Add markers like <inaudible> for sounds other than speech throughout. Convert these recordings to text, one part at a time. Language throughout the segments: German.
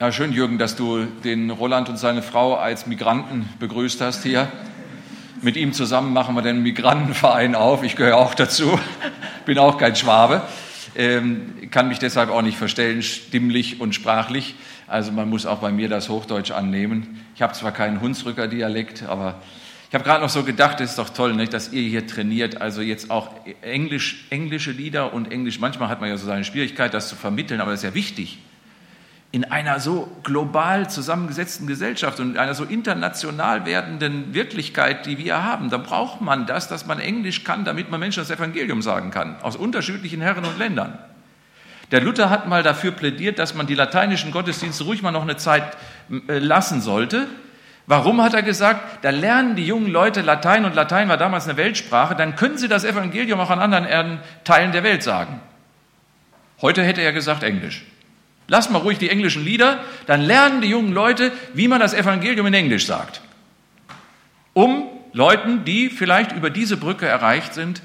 Ja, schön, Jürgen, dass du den Roland und seine Frau als Migranten begrüßt hast hier. Mit ihm zusammen machen wir den Migrantenverein auf. Ich gehöre auch dazu, <laughs> bin auch kein Schwabe, ähm, kann mich deshalb auch nicht verstellen, stimmlich und sprachlich. Also man muss auch bei mir das Hochdeutsch annehmen. Ich habe zwar keinen Hunsrücker Dialekt, aber ich habe gerade noch so gedacht, es ist doch toll, nicht, dass ihr hier trainiert, also jetzt auch Englisch, englische Lieder und Englisch. Manchmal hat man ja so seine Schwierigkeit, das zu vermitteln, aber das ist ja wichtig. In einer so global zusammengesetzten Gesellschaft und in einer so international werdenden Wirklichkeit, die wir haben, da braucht man das, dass man Englisch kann, damit man Menschen das Evangelium sagen kann, aus unterschiedlichen Herren und Ländern. Der Luther hat mal dafür plädiert, dass man die lateinischen Gottesdienste ruhig mal noch eine Zeit äh, lassen sollte, Warum hat er gesagt, da lernen die jungen Leute Latein und Latein war damals eine Weltsprache, dann können sie das Evangelium auch an anderen Teilen der Welt sagen. Heute hätte er gesagt Englisch. Lass mal ruhig die englischen Lieder, dann lernen die jungen Leute, wie man das Evangelium in Englisch sagt. Um Leuten, die vielleicht über diese Brücke erreicht sind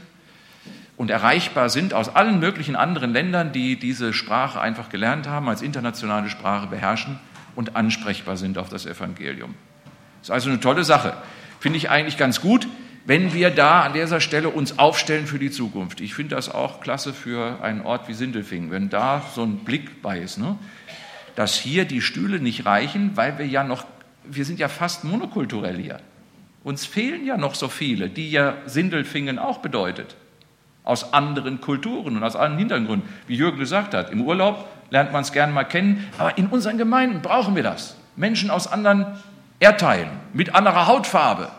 und erreichbar sind aus allen möglichen anderen Ländern, die diese Sprache einfach gelernt haben, als internationale Sprache beherrschen und ansprechbar sind auf das Evangelium. Das ist also eine tolle Sache. Finde ich eigentlich ganz gut, wenn wir da an dieser Stelle uns aufstellen für die Zukunft. Ich finde das auch klasse für einen Ort wie Sindelfingen, wenn da so ein Blick bei ist, ne? dass hier die Stühle nicht reichen, weil wir ja noch, wir sind ja fast monokulturell hier. Uns fehlen ja noch so viele, die ja Sindelfingen auch bedeutet. Aus anderen Kulturen und aus anderen Hintergründen. Wie Jürgen gesagt hat, im Urlaub lernt man es gerne mal kennen, aber in unseren Gemeinden brauchen wir das. Menschen aus anderen Erdteilen, mit anderer Hautfarbe,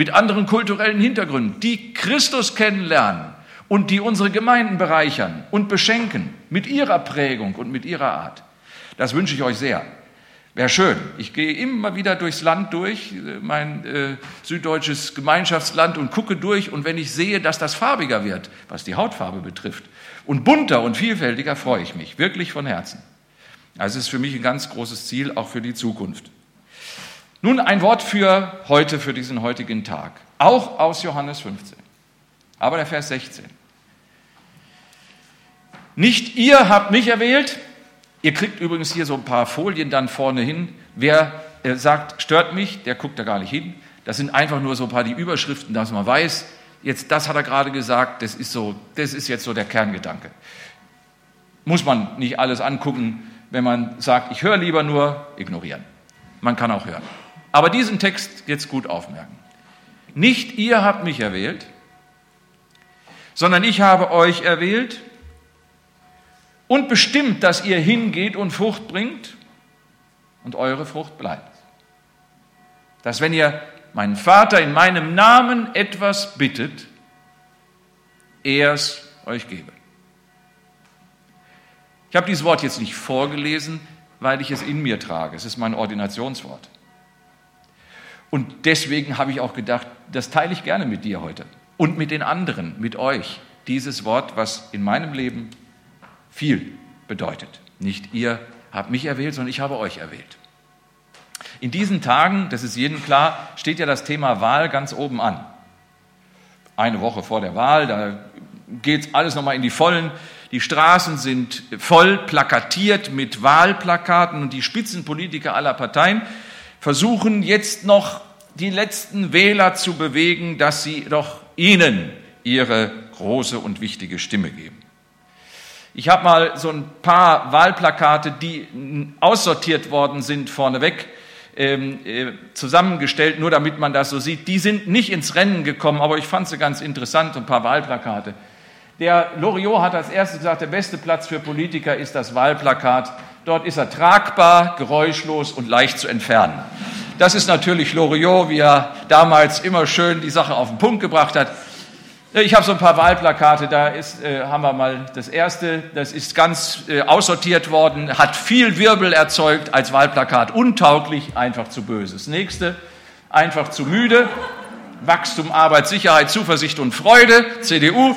mit anderen kulturellen Hintergründen, die Christus kennenlernen und die unsere Gemeinden bereichern und beschenken mit ihrer Prägung und mit ihrer Art. Das wünsche ich euch sehr. Wäre schön. Ich gehe immer wieder durchs Land durch, mein äh, süddeutsches Gemeinschaftsland und gucke durch und wenn ich sehe, dass das farbiger wird, was die Hautfarbe betrifft, und bunter und vielfältiger, freue ich mich wirklich von Herzen. Also es ist für mich ein ganz großes Ziel, auch für die Zukunft. Nun ein Wort für heute, für diesen heutigen Tag, auch aus Johannes 15, aber der Vers 16. Nicht ihr habt mich erwählt, ihr kriegt übrigens hier so ein paar Folien dann vorne hin. Wer äh, sagt, stört mich, der guckt da gar nicht hin. Das sind einfach nur so ein paar die Überschriften, dass man weiß, jetzt das hat er gerade gesagt, das ist so, das ist jetzt so der Kerngedanke. Muss man nicht alles angucken, wenn man sagt, ich höre lieber nur, ignorieren. Man kann auch hören. Aber diesen Text jetzt gut aufmerken. Nicht ihr habt mich erwählt, sondern ich habe euch erwählt und bestimmt, dass ihr hingeht und Frucht bringt und eure Frucht bleibt. Dass wenn ihr meinen Vater in meinem Namen etwas bittet, er es euch gebe. Ich habe dieses Wort jetzt nicht vorgelesen, weil ich es in mir trage. Es ist mein Ordinationswort. Und deswegen habe ich auch gedacht, das teile ich gerne mit dir heute und mit den anderen, mit euch. Dieses Wort, was in meinem Leben viel bedeutet. Nicht ihr habt mich erwählt, sondern ich habe euch erwählt. In diesen Tagen, das ist jedem klar, steht ja das Thema Wahl ganz oben an. Eine Woche vor der Wahl, da geht alles nochmal in die Vollen. Die Straßen sind voll plakatiert mit Wahlplakaten und die Spitzenpolitiker aller Parteien versuchen jetzt noch die letzten Wähler zu bewegen, dass sie doch ihnen ihre große und wichtige Stimme geben. Ich habe mal so ein paar Wahlplakate, die aussortiert worden sind, vorneweg ähm, äh, zusammengestellt, nur damit man das so sieht. Die sind nicht ins Rennen gekommen, aber ich fand sie ganz interessant, ein paar Wahlplakate. Der Loriot hat als erstes gesagt, der beste Platz für Politiker ist das Wahlplakat Dort ist er tragbar, geräuschlos und leicht zu entfernen. Das ist natürlich Loriot, wie er damals immer schön die Sache auf den Punkt gebracht hat. Ich habe so ein paar Wahlplakate, da ist, äh, haben wir mal das erste, das ist ganz äh, aussortiert worden, hat viel Wirbel erzeugt als Wahlplakat, untauglich, einfach zu böse. Das nächste, einfach zu müde, Wachstum, Arbeit, Sicherheit, Zuversicht und Freude, CDU,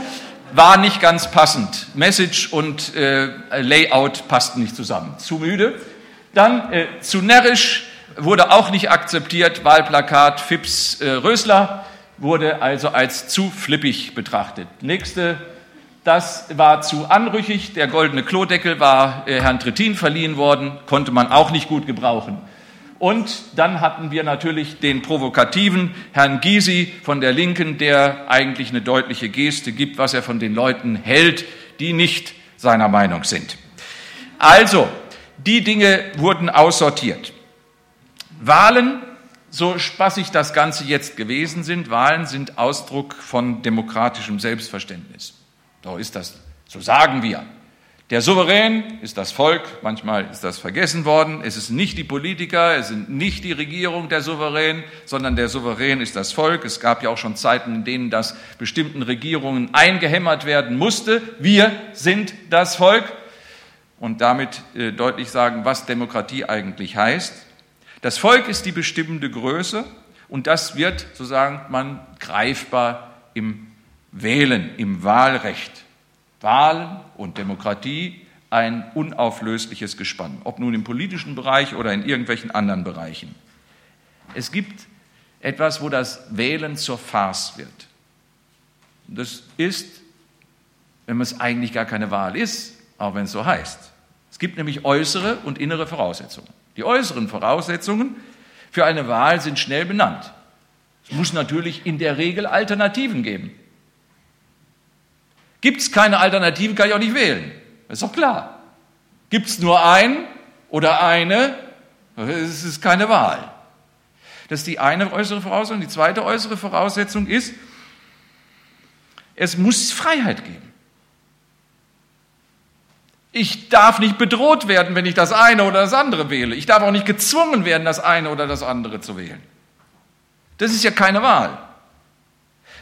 war nicht ganz passend. Message und äh, Layout passten nicht zusammen. Zu müde. Dann äh, zu närrisch, wurde auch nicht akzeptiert. Wahlplakat Fips äh, Rösler wurde also als zu flippig betrachtet. Nächste Das war zu anrüchig. Der goldene Klodeckel war äh, Herrn Trittin verliehen worden, konnte man auch nicht gut gebrauchen. Und dann hatten wir natürlich den provokativen Herrn Gysi von der Linken, der eigentlich eine deutliche Geste gibt, was er von den Leuten hält, die nicht seiner Meinung sind. Also, die Dinge wurden aussortiert. Wahlen, so spaßig das Ganze jetzt gewesen sind, Wahlen sind Ausdruck von demokratischem Selbstverständnis. So ist das, so sagen wir. Der Souverän ist das Volk, manchmal ist das vergessen worden. Es ist nicht die Politiker, es sind nicht die Regierung der Souverän, sondern der Souverän ist das Volk. Es gab ja auch schon Zeiten, in denen das bestimmten Regierungen eingehämmert werden musste. Wir sind das Volk und damit äh, deutlich sagen, was Demokratie eigentlich heißt. Das Volk ist die bestimmende Größe und das wird, so sagt man, greifbar im Wählen, im Wahlrecht. Wahl und Demokratie ein unauflösliches Gespann, ob nun im politischen Bereich oder in irgendwelchen anderen Bereichen. Es gibt etwas, wo das Wählen zur Farce wird. Das ist, wenn es eigentlich gar keine Wahl ist, auch wenn es so heißt. Es gibt nämlich äußere und innere Voraussetzungen. Die äußeren Voraussetzungen für eine Wahl sind schnell benannt. Es muss natürlich in der Regel Alternativen geben. Gibt es keine Alternativen, kann ich auch nicht wählen. Ist doch klar. Gibt es nur einen oder eine, es ist keine Wahl. Das ist die eine äußere Voraussetzung. Die zweite äußere Voraussetzung ist, es muss Freiheit geben. Ich darf nicht bedroht werden, wenn ich das eine oder das andere wähle. Ich darf auch nicht gezwungen werden, das eine oder das andere zu wählen. Das ist ja keine Wahl.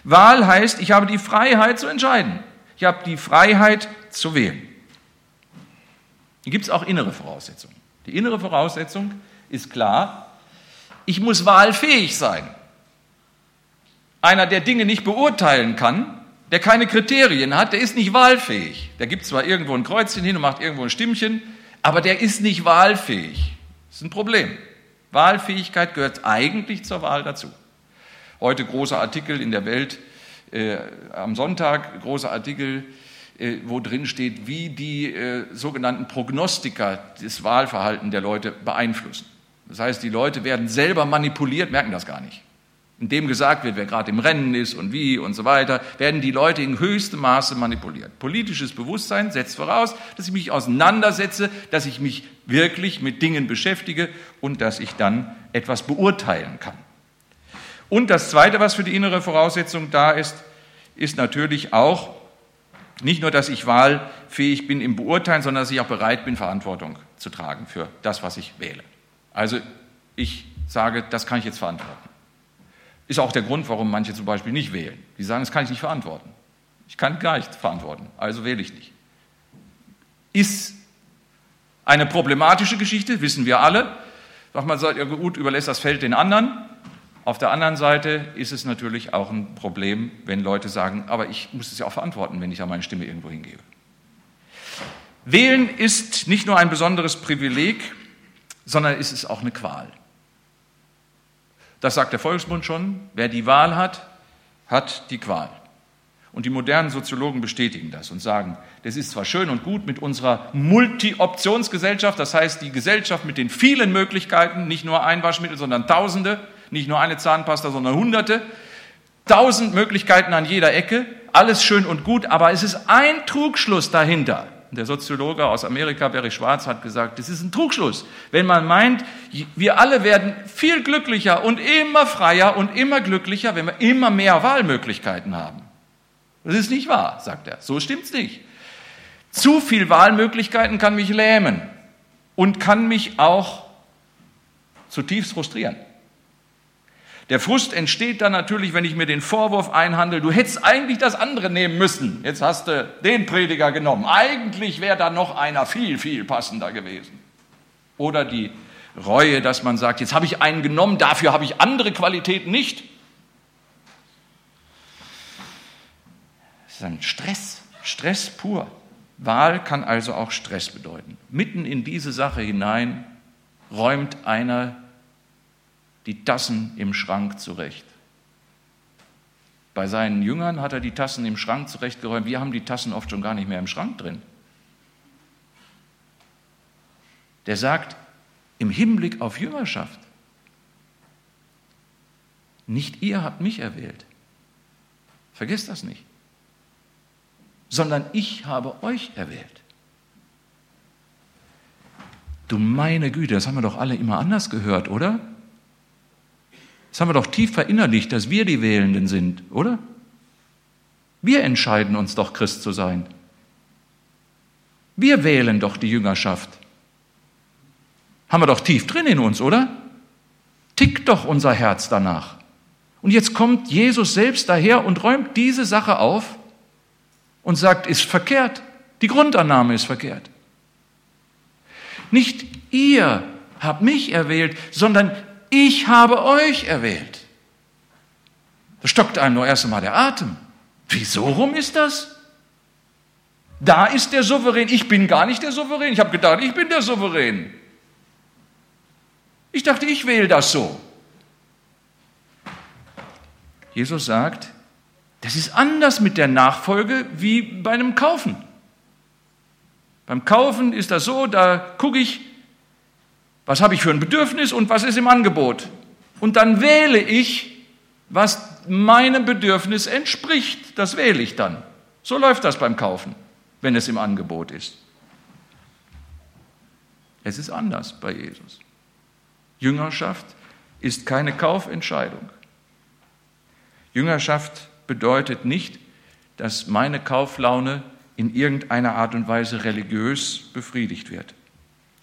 Wahl heißt, ich habe die Freiheit zu entscheiden. Ich habe die Freiheit zu wählen. Hier gibt es auch innere Voraussetzungen. Die innere Voraussetzung ist klar, ich muss wahlfähig sein. Einer, der Dinge nicht beurteilen kann, der keine Kriterien hat, der ist nicht wahlfähig. Der gibt zwar irgendwo ein Kreuzchen hin und macht irgendwo ein Stimmchen, aber der ist nicht wahlfähig. Das ist ein Problem. Wahlfähigkeit gehört eigentlich zur Wahl dazu. Heute großer Artikel in der Welt äh, am Sonntag großer Artikel, äh, wo drin steht, wie die äh, sogenannten Prognostiker das Wahlverhalten der Leute beeinflussen. Das heißt, die Leute werden selber manipuliert, merken das gar nicht. Indem gesagt wird, wer gerade im Rennen ist und wie und so weiter, werden die Leute in höchstem Maße manipuliert. Politisches Bewusstsein setzt voraus, dass ich mich auseinandersetze, dass ich mich wirklich mit Dingen beschäftige und dass ich dann etwas beurteilen kann. Und das Zweite, was für die innere Voraussetzung da ist, ist natürlich auch nicht nur, dass ich wahlfähig bin im Beurteilen, sondern dass ich auch bereit bin, Verantwortung zu tragen für das, was ich wähle. Also ich sage, das kann ich jetzt verantworten. Ist auch der Grund, warum manche zum Beispiel nicht wählen. Die sagen, das kann ich nicht verantworten. Ich kann gar nicht verantworten, also wähle ich nicht. Ist eine problematische Geschichte, wissen wir alle. Sagt man, sagt, ja gut, überlässt das Feld den anderen. Auf der anderen Seite ist es natürlich auch ein Problem, wenn Leute sagen, aber ich muss es ja auch verantworten, wenn ich ja meine Stimme irgendwo hingebe. Wählen ist nicht nur ein besonderes Privileg, sondern ist es auch eine Qual. Das sagt der Volksmund schon, wer die Wahl hat, hat die Qual. Und die modernen Soziologen bestätigen das und sagen, das ist zwar schön und gut mit unserer Multi-Optionsgesellschaft, das heißt die Gesellschaft mit den vielen Möglichkeiten, nicht nur ein Waschmittel, sondern Tausende, nicht nur eine Zahnpasta, sondern hunderte. Tausend Möglichkeiten an jeder Ecke, alles schön und gut, aber es ist ein Trugschluss dahinter. Der Soziologe aus Amerika, Barry Schwarz, hat gesagt, das ist ein Trugschluss, wenn man meint, wir alle werden viel glücklicher und immer freier und immer glücklicher, wenn wir immer mehr Wahlmöglichkeiten haben. Das ist nicht wahr, sagt er. So stimmt's nicht. Zu viel Wahlmöglichkeiten kann mich lähmen und kann mich auch zutiefst frustrieren. Der Frust entsteht dann natürlich, wenn ich mir den Vorwurf einhandle, du hättest eigentlich das andere nehmen müssen. Jetzt hast du den Prediger genommen. Eigentlich wäre da noch einer viel, viel passender gewesen. Oder die Reue, dass man sagt, jetzt habe ich einen genommen, dafür habe ich andere Qualitäten nicht. Das ist ein Stress, Stress pur. Wahl kann also auch Stress bedeuten. Mitten in diese Sache hinein räumt einer die Tassen im Schrank zurecht. Bei seinen Jüngern hat er die Tassen im Schrank zurechtgeräumt. Wir haben die Tassen oft schon gar nicht mehr im Schrank drin. Der sagt im Hinblick auf Jüngerschaft, nicht ihr habt mich erwählt. Vergesst das nicht. Sondern ich habe euch erwählt. Du meine Güte, das haben wir doch alle immer anders gehört, oder? Das haben wir doch tief verinnerlicht, dass wir die Wählenden sind, oder? Wir entscheiden uns doch, Christ zu sein. Wir wählen doch die Jüngerschaft. Haben wir doch tief drin in uns, oder? Tickt doch unser Herz danach. Und jetzt kommt Jesus selbst daher und räumt diese Sache auf und sagt, ist verkehrt. Die Grundannahme ist verkehrt. Nicht ihr habt mich erwählt, sondern ich habe euch erwählt. Da stockt einem nur erst einmal der Atem. Wieso rum ist das? Da ist der Souverän. Ich bin gar nicht der Souverän. Ich habe gedacht, ich bin der Souverän. Ich dachte, ich wähle das so. Jesus sagt, das ist anders mit der Nachfolge wie bei einem Kaufen. Beim Kaufen ist das so, da gucke ich, was habe ich für ein Bedürfnis und was ist im Angebot. Und dann wähle ich, was meinem Bedürfnis entspricht. Das wähle ich dann. So läuft das beim Kaufen, wenn es im Angebot ist. Es ist anders bei Jesus. Jüngerschaft ist keine Kaufentscheidung. Jüngerschaft bedeutet nicht, dass meine Kauflaune in irgendeiner Art und Weise religiös befriedigt wird.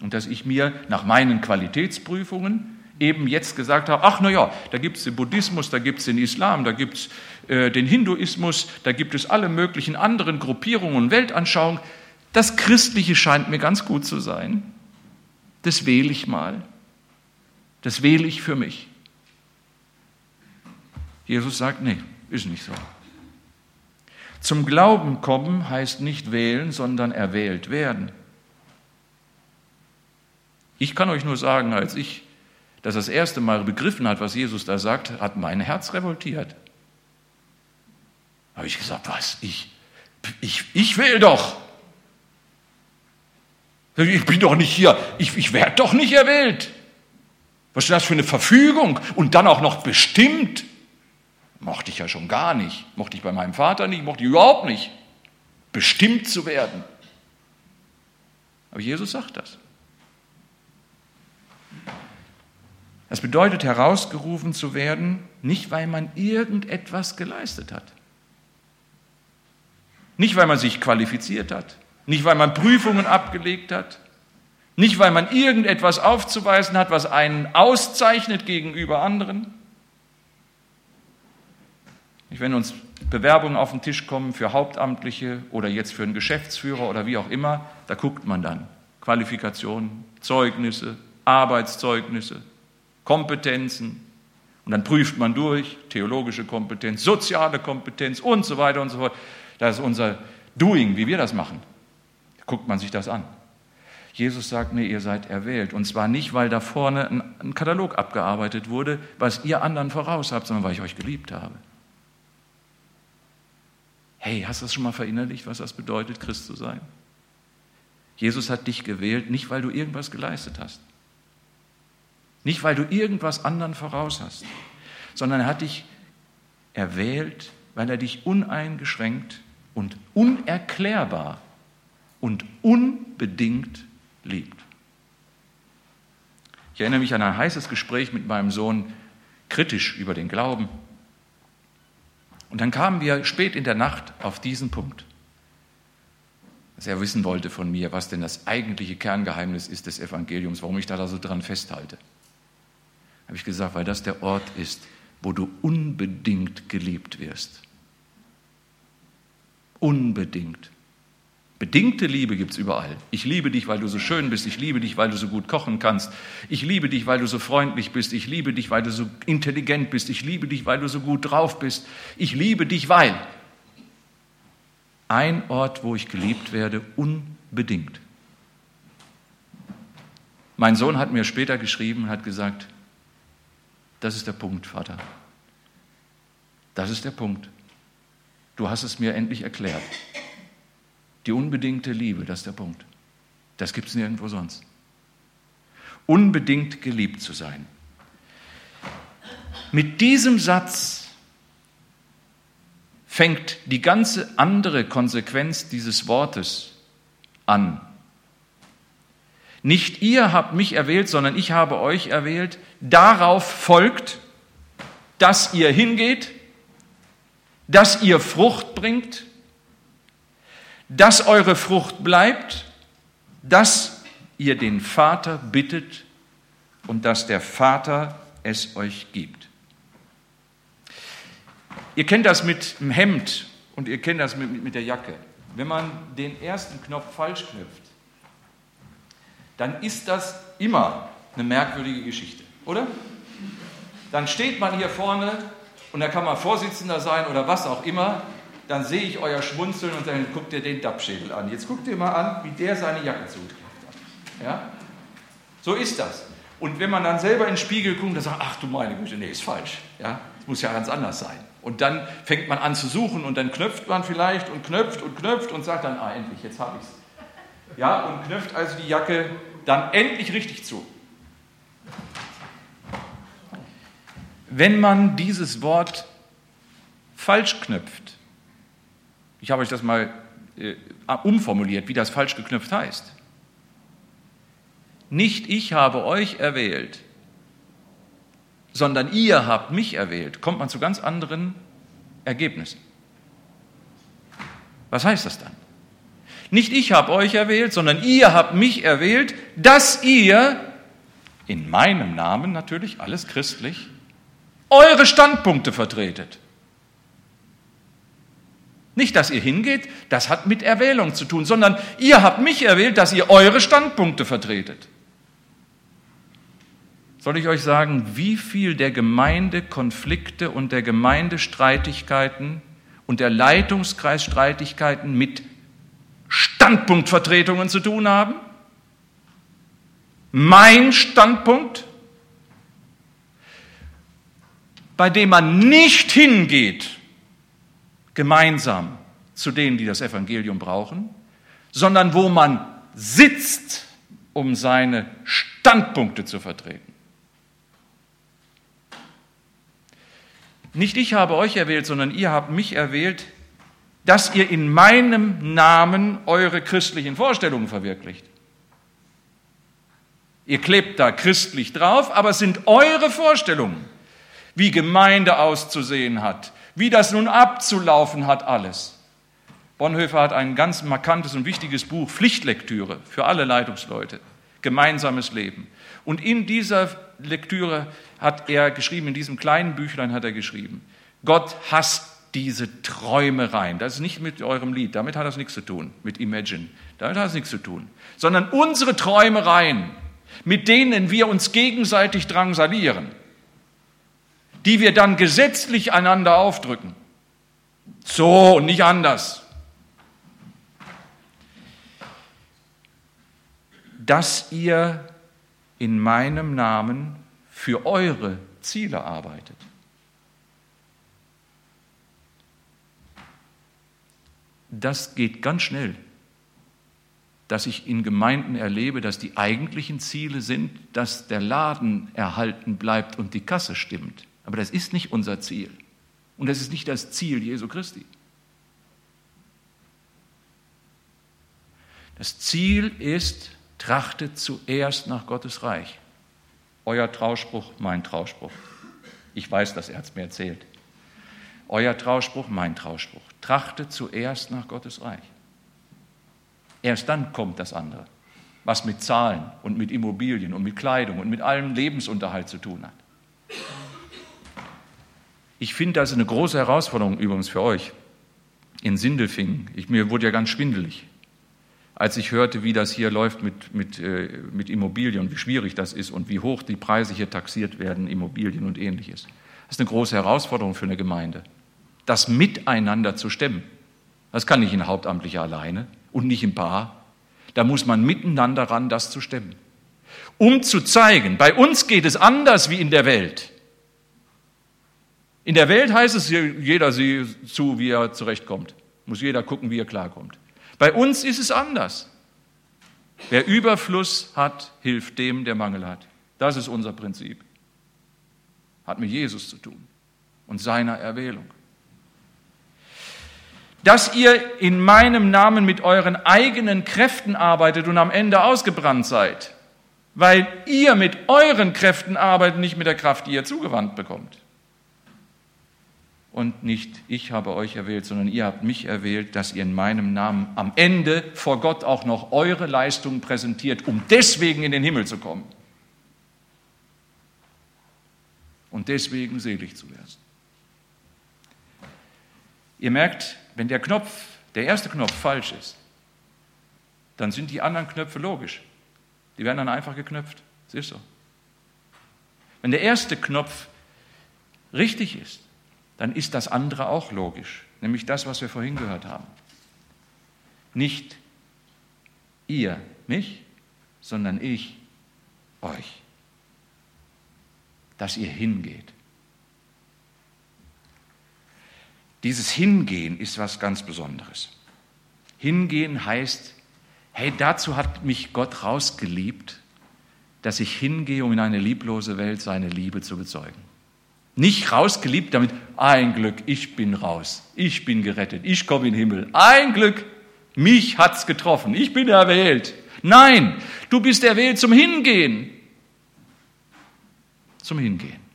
Und dass ich mir nach meinen Qualitätsprüfungen eben jetzt gesagt habe, ach na ja, da gibt es den Buddhismus, da gibt es den Islam, da gibt es äh, den Hinduismus, da gibt es alle möglichen anderen Gruppierungen und Weltanschauungen. Das Christliche scheint mir ganz gut zu sein. Das wähle ich mal. Das wähle ich für mich. Jesus sagt, nee, ist nicht so. Zum Glauben kommen heißt nicht wählen, sondern erwählt werden. Ich kann euch nur sagen, als ich das das erste Mal begriffen hat, was Jesus da sagt, hat mein Herz revoltiert. Habe ich gesagt, was? Ich, ich, ich will doch. Ich bin doch nicht hier. Ich, ich werde doch nicht erwählt. Was ist das für eine Verfügung? Und dann auch noch bestimmt. Mochte ich ja schon gar nicht. Mochte ich bei meinem Vater nicht, mochte ich überhaupt nicht. Bestimmt zu werden. Aber Jesus sagt das. Das bedeutet, herausgerufen zu werden, nicht weil man irgendetwas geleistet hat. Nicht weil man sich qualifiziert hat. Nicht weil man Prüfungen abgelegt hat. Nicht weil man irgendetwas aufzuweisen hat, was einen auszeichnet gegenüber anderen. Wenn uns Bewerbungen auf den Tisch kommen für Hauptamtliche oder jetzt für einen Geschäftsführer oder wie auch immer, da guckt man dann Qualifikationen, Zeugnisse, Arbeitszeugnisse, Kompetenzen. Und dann prüft man durch, theologische Kompetenz, soziale Kompetenz und so weiter und so fort. Das ist unser Doing, wie wir das machen. Da guckt man sich das an. Jesus sagt, nee, ihr seid erwählt. Und zwar nicht, weil da vorne ein Katalog abgearbeitet wurde, was ihr anderen voraus habt, sondern weil ich euch geliebt habe. Hey, hast du das schon mal verinnerlicht, was das bedeutet, Christ zu sein? Jesus hat dich gewählt, nicht weil du irgendwas geleistet hast, nicht weil du irgendwas anderen voraus hast, sondern er hat dich erwählt, weil er dich uneingeschränkt und unerklärbar und unbedingt liebt. Ich erinnere mich an ein heißes Gespräch mit meinem Sohn, kritisch über den Glauben. Und dann kamen wir spät in der Nacht auf diesen Punkt, dass er wissen wollte von mir, was denn das eigentliche Kerngeheimnis ist des Evangeliums, warum ich da so dran festhalte habe ich gesagt, weil das der Ort ist, wo du unbedingt geliebt wirst. Unbedingt. Bedingte Liebe gibt es überall. Ich liebe dich, weil du so schön bist. Ich liebe dich, weil du so gut kochen kannst. Ich liebe dich, weil du so freundlich bist. Ich liebe dich, weil du so intelligent bist. Ich liebe dich, weil du so gut drauf bist. Ich liebe dich, weil. Ein Ort, wo ich geliebt werde, unbedingt. Mein Sohn hat mir später geschrieben und hat gesagt, das ist der Punkt, Vater. Das ist der Punkt. Du hast es mir endlich erklärt. Die unbedingte Liebe, das ist der Punkt. Das gibt es nirgendwo sonst. Unbedingt geliebt zu sein. Mit diesem Satz fängt die ganze andere Konsequenz dieses Wortes an. Nicht ihr habt mich erwählt, sondern ich habe euch erwählt. Darauf folgt, dass ihr hingeht, dass ihr Frucht bringt, dass eure Frucht bleibt, dass ihr den Vater bittet und dass der Vater es euch gibt. Ihr kennt das mit dem Hemd und ihr kennt das mit, mit der Jacke. Wenn man den ersten Knopf falsch knüpft, dann ist das immer eine merkwürdige Geschichte, oder? Dann steht man hier vorne und da kann man Vorsitzender sein oder was auch immer, dann sehe ich euer Schmunzeln und dann guckt ihr den Dappschädel an. Jetzt guckt ihr mal an, wie der seine Jacke zugeknöpft hat. Ja? So ist das. Und wenn man dann selber in den Spiegel guckt und sagt, ach du meine Güte, nee, ist falsch. Ja? Das muss ja ganz anders sein. Und dann fängt man an zu suchen und dann knöpft man vielleicht und knöpft und knöpft und sagt dann, ah, endlich, jetzt habe ich es. Ja, und knöpft also die Jacke dann endlich richtig zu. Wenn man dieses Wort falsch knöpft, ich habe euch das mal äh, umformuliert, wie das falsch geknüpft heißt. Nicht ich habe euch erwählt, sondern ihr habt mich erwählt, kommt man zu ganz anderen Ergebnissen. Was heißt das dann? Nicht ich habe euch erwählt, sondern ihr habt mich erwählt, dass ihr in meinem Namen natürlich alles christlich eure Standpunkte vertretet. Nicht, dass ihr hingeht, das hat mit Erwählung zu tun, sondern ihr habt mich erwählt, dass ihr eure Standpunkte vertretet. Soll ich euch sagen, wie viel der Gemeindekonflikte und der Gemeindestreitigkeiten und der Leitungskreisstreitigkeiten mit Standpunktvertretungen zu tun haben? Mein Standpunkt, bei dem man nicht hingeht, gemeinsam zu denen, die das Evangelium brauchen, sondern wo man sitzt, um seine Standpunkte zu vertreten. Nicht ich habe euch erwählt, sondern ihr habt mich erwählt, dass ihr in meinem Namen eure christlichen Vorstellungen verwirklicht. Ihr klebt da christlich drauf, aber es sind eure Vorstellungen, wie Gemeinde auszusehen hat, wie das nun abzulaufen hat alles. Bonhoeffer hat ein ganz markantes und wichtiges Buch, Pflichtlektüre für alle Leitungsleute, gemeinsames Leben. Und in dieser Lektüre hat er geschrieben, in diesem kleinen Büchlein hat er geschrieben, Gott hasst diese Träumereien. Das ist nicht mit eurem Lied, damit hat das nichts zu tun, mit Imagine, damit hat das nichts zu tun, sondern unsere Träumereien, mit denen wir uns gegenseitig drangsalieren, die wir dann gesetzlich einander aufdrücken. So und nicht anders. Dass ihr in meinem Namen für eure Ziele arbeitet. Das geht ganz schnell, dass ich in Gemeinden erlebe, dass die eigentlichen Ziele sind, dass der Laden erhalten bleibt und die Kasse stimmt. Aber das ist nicht unser Ziel. Und das ist nicht das Ziel Jesu Christi. Das Ziel ist, trachtet zuerst nach Gottes Reich. Euer Trauspruch, mein Trauspruch. Ich weiß, dass er es mir erzählt. Euer Trauspruch, mein Trauspruch. Trachtet zuerst nach Gottes Reich. Erst dann kommt das andere, was mit Zahlen und mit Immobilien und mit Kleidung und mit allem Lebensunterhalt zu tun hat. Ich finde das eine große Herausforderung übrigens für euch in Sindelfingen. Ich, mir wurde ja ganz schwindelig als ich hörte, wie das hier läuft mit, mit, äh, mit Immobilien, wie schwierig das ist und wie hoch die Preise hier taxiert werden, Immobilien und ähnliches. Das ist eine große Herausforderung für eine Gemeinde, das miteinander zu stemmen. Das kann nicht ein Hauptamtlicher alleine und nicht ein Paar. Da muss man miteinander ran, das zu stemmen. Um zu zeigen, bei uns geht es anders wie in der Welt. In der Welt heißt es, jeder sieht zu, wie er zurechtkommt. Muss jeder gucken, wie er klarkommt. Bei uns ist es anders. Wer Überfluss hat, hilft dem, der Mangel hat. Das ist unser Prinzip. Hat mit Jesus zu tun und seiner Erwählung. Dass ihr in meinem Namen mit euren eigenen Kräften arbeitet und am Ende ausgebrannt seid, weil ihr mit euren Kräften arbeitet, nicht mit der Kraft, die ihr zugewandt bekommt und nicht ich habe euch erwählt, sondern ihr habt mich erwählt, dass ihr in meinem Namen am Ende vor Gott auch noch eure Leistungen präsentiert, um deswegen in den Himmel zu kommen. Und deswegen selig zu werden. Ihr merkt, wenn der Knopf, der erste Knopf falsch ist, dann sind die anderen Knöpfe logisch. Die werden dann einfach geknöpft. Siehst du? Wenn der erste Knopf richtig ist, dann ist das andere auch logisch, nämlich das, was wir vorhin gehört haben. Nicht ihr mich, sondern ich euch. Dass ihr hingeht. Dieses Hingehen ist was ganz Besonderes. Hingehen heißt, hey, dazu hat mich Gott rausgeliebt, dass ich hingehe, um in eine lieblose Welt seine Liebe zu bezeugen. Nicht rausgeliebt damit, ein Glück, ich bin raus, ich bin gerettet, ich komme in den Himmel. Ein Glück, mich hat's getroffen, ich bin erwählt. Nein, du bist erwählt zum Hingehen. Zum Hingehen.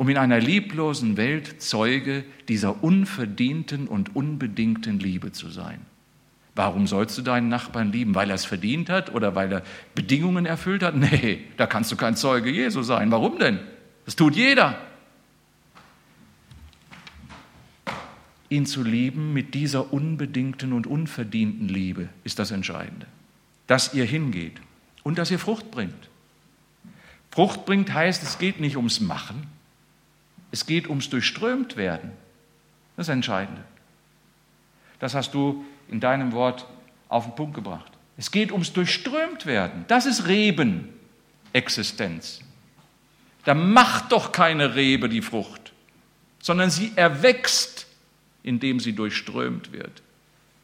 Um in einer lieblosen Welt Zeuge dieser unverdienten und unbedingten Liebe zu sein. Warum sollst du deinen Nachbarn lieben? Weil er es verdient hat oder weil er Bedingungen erfüllt hat? Nee, da kannst du kein Zeuge Jesu sein. Warum denn? Das tut jeder. ihn zu lieben mit dieser unbedingten und unverdienten Liebe ist das Entscheidende. Dass ihr hingeht und dass ihr Frucht bringt. Frucht bringt heißt, es geht nicht ums Machen, es geht ums Durchströmt werden. Das Entscheidende. Das hast du in deinem Wort auf den Punkt gebracht. Es geht ums Durchströmt werden. Das ist Rebenexistenz. Da macht doch keine Rebe die Frucht, sondern sie erwächst indem sie durchströmt wird.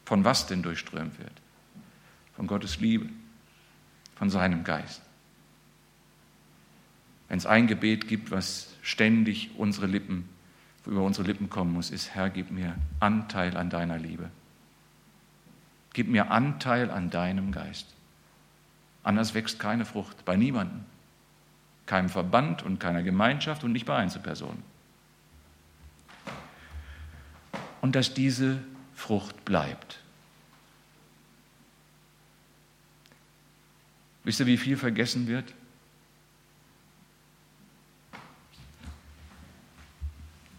Von was denn durchströmt wird? Von Gottes Liebe, von seinem Geist. Wenn es ein Gebet gibt, was ständig unsere Lippen, über unsere Lippen kommen muss, ist, Herr, gib mir Anteil an deiner Liebe. Gib mir Anteil an deinem Geist. Anders wächst keine Frucht bei niemandem, keinem Verband und keiner Gemeinschaft und nicht bei Einzelpersonen. und dass diese Frucht bleibt. Wisst ihr, wie viel vergessen wird?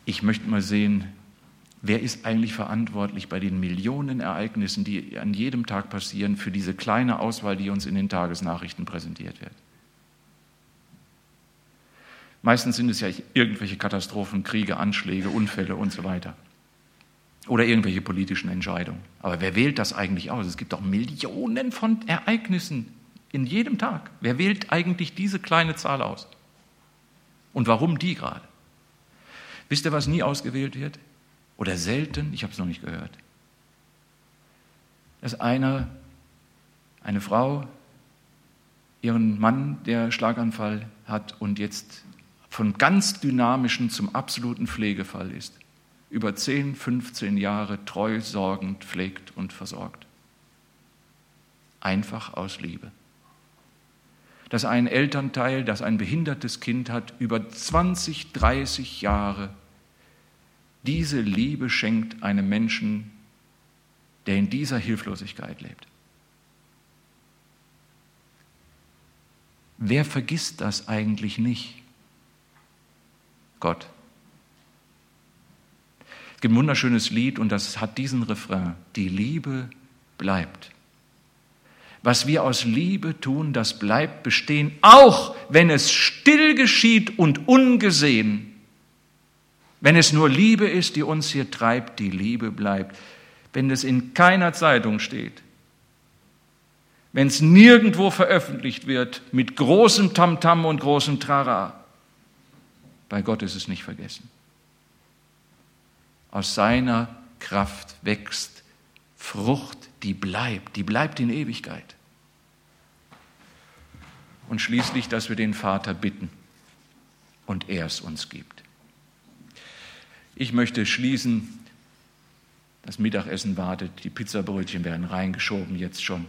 Ich möchte mal sehen, wer ist eigentlich verantwortlich bei den Millionen Ereignissen, die an jedem Tag passieren, für diese kleine Auswahl, die uns in den Tagesnachrichten präsentiert wird. Meistens sind es ja irgendwelche Katastrophen, Kriege, Anschläge, Unfälle und so weiter oder irgendwelche politischen Entscheidungen. Aber wer wählt das eigentlich aus? Es gibt doch Millionen von Ereignissen in jedem Tag. Wer wählt eigentlich diese kleine Zahl aus? Und warum die gerade? Wisst ihr, was nie ausgewählt wird? Oder selten? Ich habe es noch nicht gehört. Dass einer, eine Frau, ihren Mann, der Schlaganfall hat und jetzt von ganz dynamischen zum absoluten Pflegefall ist über 10, 15 Jahre treu sorgend pflegt und versorgt. Einfach aus Liebe. Dass ein Elternteil, das ein behindertes Kind hat, über 20, 30 Jahre diese Liebe schenkt einem Menschen, der in dieser Hilflosigkeit lebt. Wer vergisst das eigentlich nicht? Gott. Es gibt ein wunderschönes Lied und das hat diesen Refrain. Die Liebe bleibt. Was wir aus Liebe tun, das bleibt bestehen, auch wenn es still geschieht und ungesehen. Wenn es nur Liebe ist, die uns hier treibt, die Liebe bleibt. Wenn es in keiner Zeitung steht, wenn es nirgendwo veröffentlicht wird mit großem Tamtam und großem Trara, bei Gott ist es nicht vergessen. aus seiner Kraft wächst Frucht, die bleibt, die bleibt in Ewigkeit. Und schließlich, dass wir den Vater bitten und er es uns gibt. Ich möchte schließen, das Mittagessen wartet, die Pizzabrötchen werden reingeschoben jetzt schon.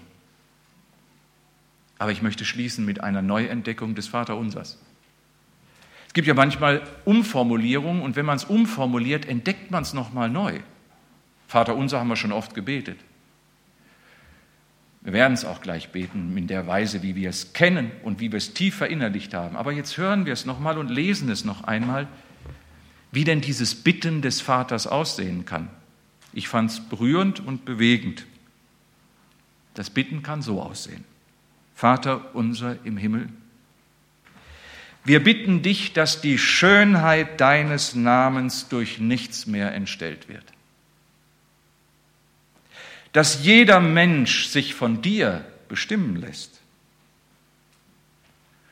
Aber ich möchte schließen mit einer Neuentdeckung des Vaterunsers. Es gibt ja manchmal Umformulierungen und wenn man es umformuliert, entdeckt man es nochmal neu. Vaterunser haben wir schon oft gebetet. Wir werden es auch gleich beten in der Weise, wie wir es kennen und wie wir es tief verinnerlicht haben. Aber jetzt hören wir es nochmal und lesen es noch einmal, wie denn dieses Bitten des Vaters aussehen kann. Ich fand es berührend und bewegend. Das Bitten kann so aussehen. Vater unser im Himmel, wir bitten dich, dass die Schönheit deines Namens durch nichts mehr entstellt wird. Dass jeder Mensch sich von dir bestimmen lässt.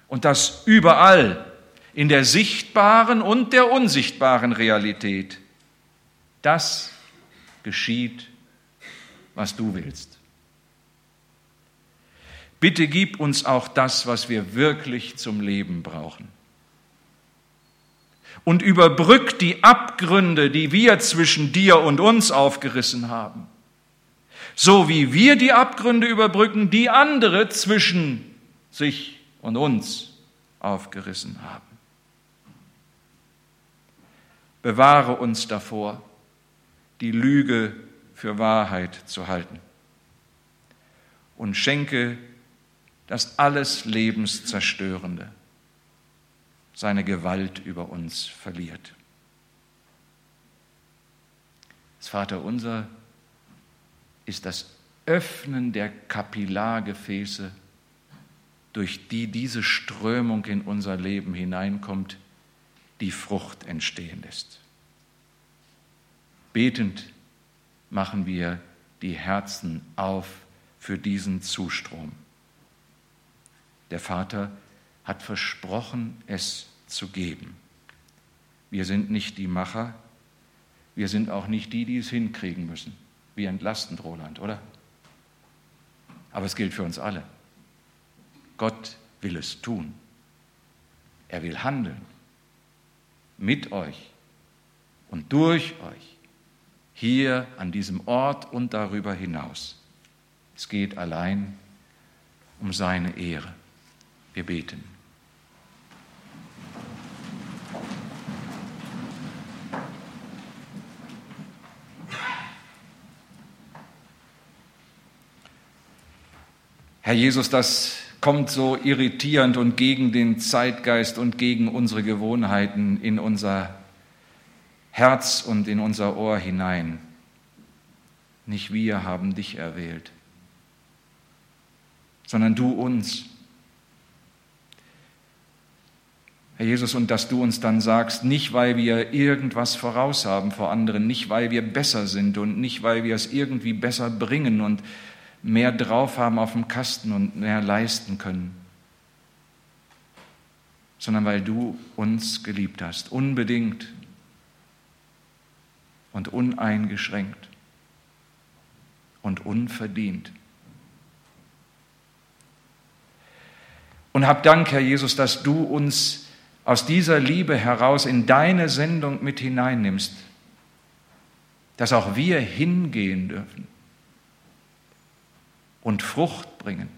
Und dass überall in der sichtbaren und der unsichtbaren Realität das geschieht, was du willst. Bitte gib uns auch das, was wir wirklich zum Leben brauchen. Und überbrück die Abgründe, die wir zwischen dir und uns aufgerissen haben. So wie wir die Abgründe überbrücken, die andere zwischen sich und uns aufgerissen haben. Bewahre uns davor, die Lüge für Wahrheit zu halten und schenke das alles Lebenszerstörende seine Gewalt über uns verliert. Das Vaterunser ist das Öffnen der Kapillargefäße, durch die diese Strömung in unser Leben hineinkommt, die Frucht entstehen lässt. Betend machen wir die Herzen auf für diesen Zustrom. Der Vater hat versprochen, es zu geben. Wir sind nicht die Macher, wir sind auch nicht die, die es hinkriegen müssen. Wie entlastend, Roland, oder? Aber es gilt für uns alle. Gott will es tun. Er will handeln. Mit euch und durch euch. Hier an diesem Ort und darüber hinaus. Es geht allein um seine Ehre. Wir beten. Herr Jesus, das kommt so irritierend und gegen den Zeitgeist und gegen unsere Gewohnheiten in unser Herz und in unser Ohr hinein. Nicht wir haben dich erwählt, sondern du uns. Herr Jesus, und dass du uns dann sagst, nicht weil wir irgendwas voraus haben vor anderen, nicht weil wir besser sind und nicht weil wir es irgendwie besser bringen und mehr drauf haben auf dem Kasten und mehr leisten können, sondern weil du uns geliebt hast, unbedingt und uneingeschränkt und unverdient. Und hab Dank, Herr Jesus, dass du uns aus dieser Liebe heraus in deine Sendung mit hineinnimmst, dass auch wir hingehen dürfen und Frucht bringen.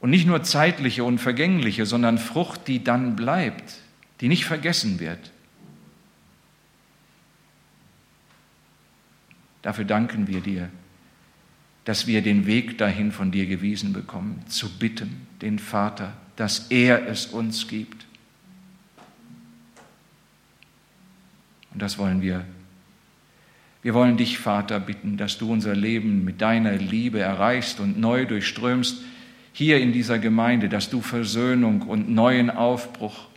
Und nicht nur zeitliche und vergängliche, sondern Frucht, die dann bleibt, die nicht vergessen wird. Dafür danken wir dir, dass wir den Weg dahin von dir gewiesen bekommen, zu bitten, den Vater dass er es uns gibt. Und das wollen wir. Wir wollen dich, Vater, bitten, dass du unser Leben mit deiner Liebe erreichst und neu durchströmst, hier in dieser Gemeinde, dass du Versöhnung und neuen Aufbruch,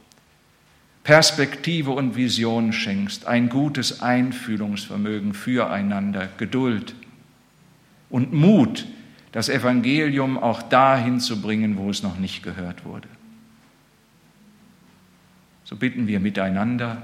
Perspektive und Vision schenkst, ein gutes Einfühlungsvermögen füreinander, Geduld und Mut, das Evangelium auch dahin zu bringen, wo es noch nicht gehört wurde. So bitten wir miteinander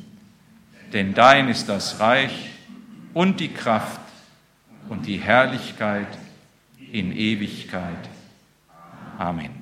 Denn dein ist das Reich und die Kraft und die Herrlichkeit in Ewigkeit. Amen.